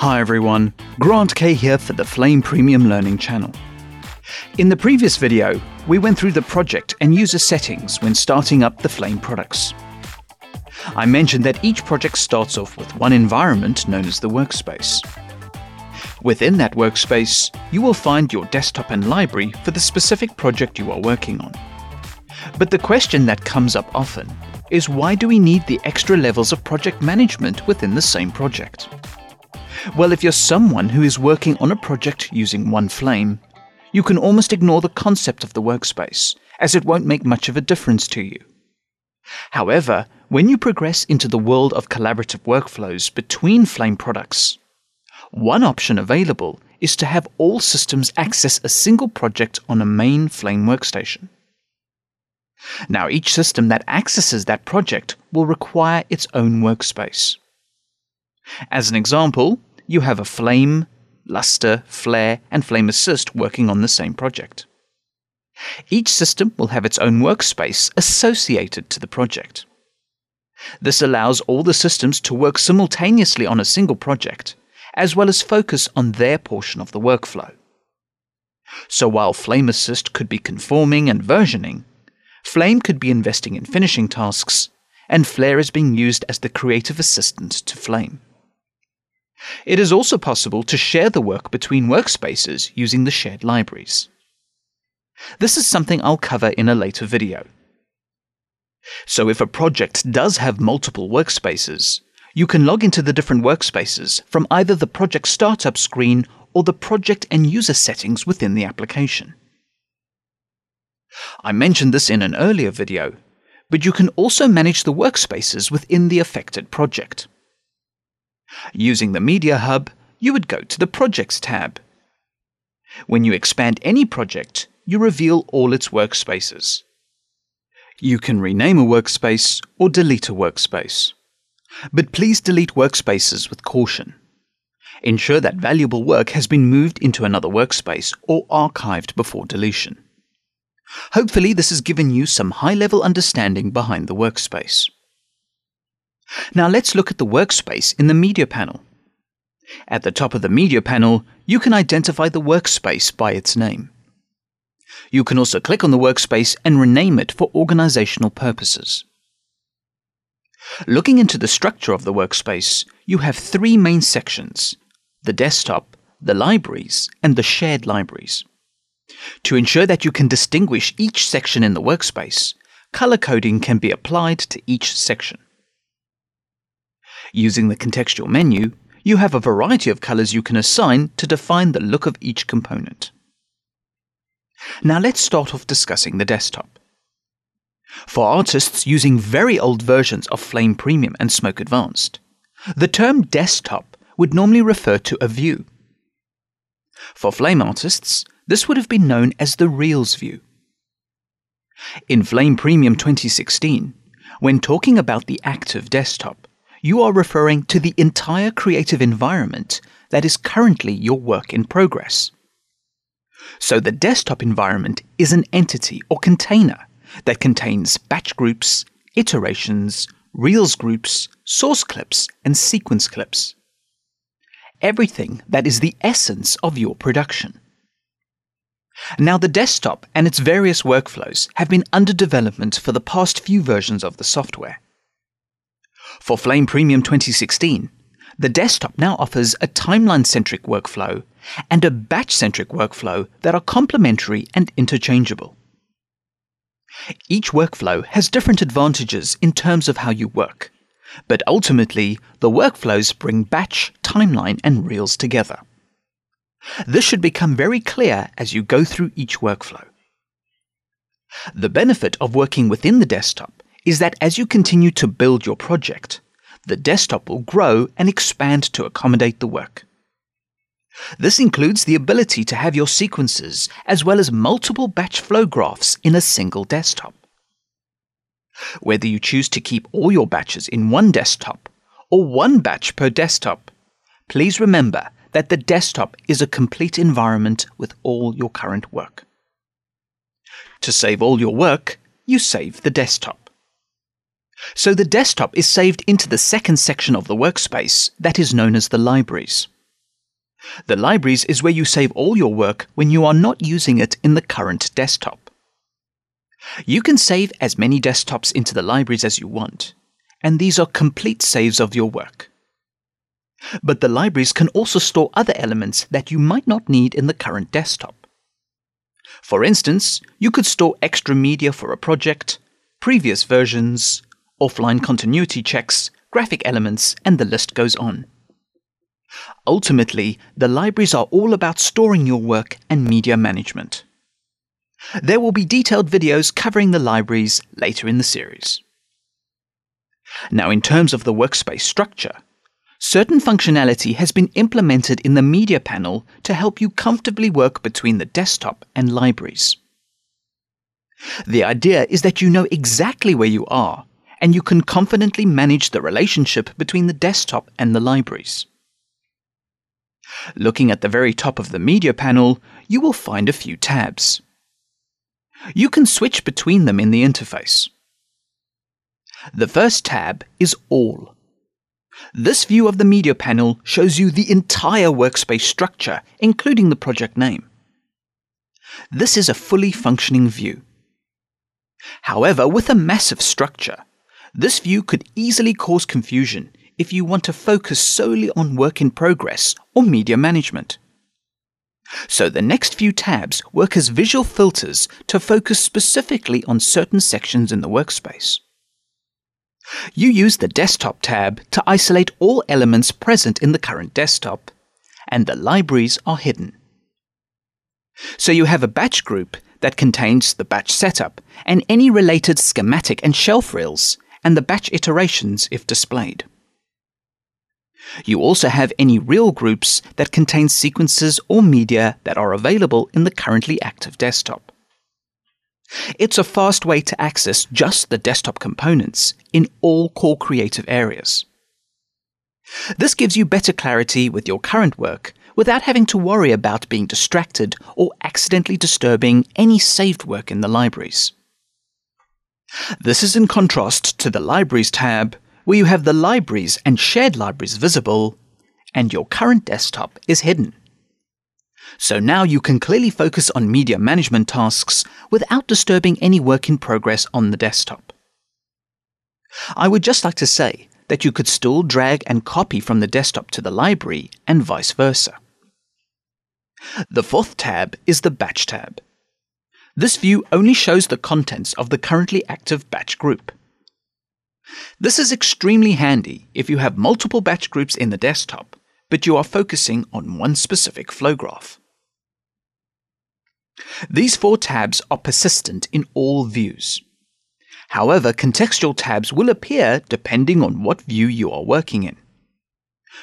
Hi everyone, Grant Kay here for the Flame Premium Learning channel. In the previous video, we went through the project and user settings when starting up the Flame products. I mentioned that each project starts off with one environment known as the workspace. Within that workspace, you will find your desktop and library for the specific project you are working on. But the question that comes up often is why do we need the extra levels of project management within the same project? Well, if you're someone who is working on a project using one flame, you can almost ignore the concept of the workspace, as it won't make much of a difference to you. However, when you progress into the world of collaborative workflows between Flame products, one option available is to have all systems access a single project on a main Flame workstation. Now, each system that accesses that project will require its own workspace. As an example, you have a Flame, Lustre, Flare, and Flame Assist working on the same project. Each system will have its own workspace associated to the project. This allows all the systems to work simultaneously on a single project, as well as focus on their portion of the workflow. So while Flame Assist could be conforming and versioning, Flame could be investing in finishing tasks, and Flare is being used as the creative assistant to Flame. It is also possible to share the work between workspaces using the shared libraries. This is something I'll cover in a later video. So if a project does have multiple workspaces, you can log into the different workspaces from either the project startup screen or the project and user settings within the application. I mentioned this in an earlier video, but you can also manage the workspaces within the affected project. Using the Media Hub, you would go to the Projects tab. When you expand any project, you reveal all its workspaces. You can rename a workspace or delete a workspace. But please delete workspaces with caution. Ensure that valuable work has been moved into another workspace or archived before deletion. Hopefully, this has given you some high level understanding behind the workspace. Now let's look at the workspace in the media panel. At the top of the media panel, you can identify the workspace by its name. You can also click on the workspace and rename it for organizational purposes. Looking into the structure of the workspace, you have three main sections the desktop, the libraries, and the shared libraries. To ensure that you can distinguish each section in the workspace, color coding can be applied to each section. Using the contextual menu, you have a variety of colors you can assign to define the look of each component. Now let's start off discussing the desktop. For artists using very old versions of Flame Premium and Smoke Advanced, the term desktop would normally refer to a view. For Flame artists, this would have been known as the Reels view. In Flame Premium 2016, when talking about the active desktop, you are referring to the entire creative environment that is currently your work in progress. So the desktop environment is an entity or container that contains batch groups, iterations, Reels groups, source clips, and sequence clips. Everything that is the essence of your production. Now, the desktop and its various workflows have been under development for the past few versions of the software. For Flame Premium 2016, the desktop now offers a timeline centric workflow and a batch centric workflow that are complementary and interchangeable. Each workflow has different advantages in terms of how you work, but ultimately, the workflows bring batch, timeline, and reels together. This should become very clear as you go through each workflow. The benefit of working within the desktop is that as you continue to build your project, the desktop will grow and expand to accommodate the work. This includes the ability to have your sequences as well as multiple batch flow graphs in a single desktop. Whether you choose to keep all your batches in one desktop or one batch per desktop, please remember that the desktop is a complete environment with all your current work. To save all your work, you save the desktop. So the desktop is saved into the second section of the workspace that is known as the libraries. The libraries is where you save all your work when you are not using it in the current desktop. You can save as many desktops into the libraries as you want, and these are complete saves of your work. But the libraries can also store other elements that you might not need in the current desktop. For instance, you could store extra media for a project, previous versions, offline continuity checks, graphic elements, and the list goes on. Ultimately, the libraries are all about storing your work and media management. There will be detailed videos covering the libraries later in the series. Now, in terms of the workspace structure, certain functionality has been implemented in the media panel to help you comfortably work between the desktop and libraries. The idea is that you know exactly where you are and you can confidently manage the relationship between the desktop and the libraries. Looking at the very top of the media panel, you will find a few tabs. You can switch between them in the interface. The first tab is All. This view of the media panel shows you the entire workspace structure, including the project name. This is a fully functioning view. However, with a massive structure, this view could easily cause confusion if you want to focus solely on work in progress or media management. So the next few tabs work as visual filters to focus specifically on certain sections in the workspace. You use the Desktop tab to isolate all elements present in the current desktop, and the libraries are hidden. So you have a batch group that contains the batch setup and any related schematic and shelf reels, and the batch iterations if displayed. You also have any reel groups that contain sequences or media that are available in the currently active desktop. It's a fast way to access just the desktop components in all core creative areas. This gives you better clarity with your current work without having to worry about being distracted or accidentally disturbing any saved work in the libraries. This is in contrast to the Libraries tab, where you have the libraries and shared libraries visible, and your current desktop is hidden. So now you can clearly focus on media management tasks without disturbing any work in progress on the desktop. I would just like to say that you could still drag and copy from the desktop to the library and vice versa. The fourth tab is the Batch tab. This view only shows the contents of the currently active batch group. This is extremely handy if you have multiple batch groups in the desktop, but you are focusing on one specific flow graph. These four tabs are persistent in all views. However, contextual tabs will appear depending on what view you are working in.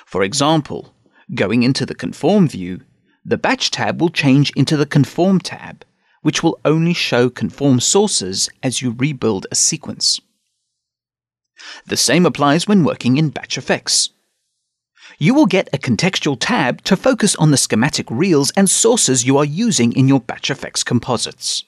For example, going into the Conform view, the Batch tab will change into the Conform tab, which will only show conform sources as you rebuild a sequence. The same applies when working in batch effects. You will get a contextual tab to focus on the schematic reels and sources you are using in your batch effects composites.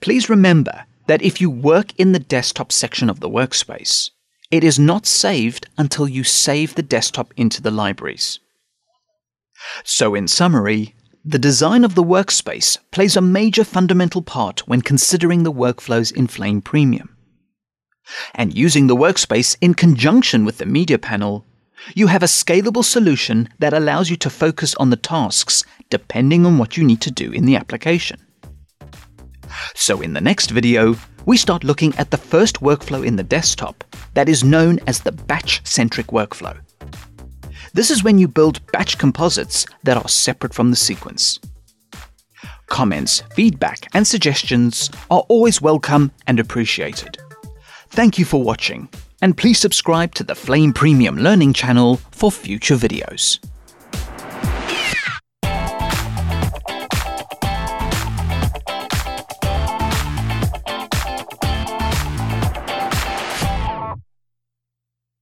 Please remember that if you work in the desktop section of the workspace, it is not saved until you save the desktop into the libraries. So, in summary, the design of the workspace plays a major fundamental part when considering the workflows in Flame Premium. And using the workspace in conjunction with the media panel, you have a scalable solution that allows you to focus on the tasks depending on what you need to do in the application. So in the next video, we start looking at the first workflow in the desktop that is known as the batch-centric workflow. This is when you build batch composites that are separate from the sequence. Comments, feedback, and suggestions are always welcome and appreciated. Thank you for watching, and please subscribe to the Flame Premium Learning channel for future videos.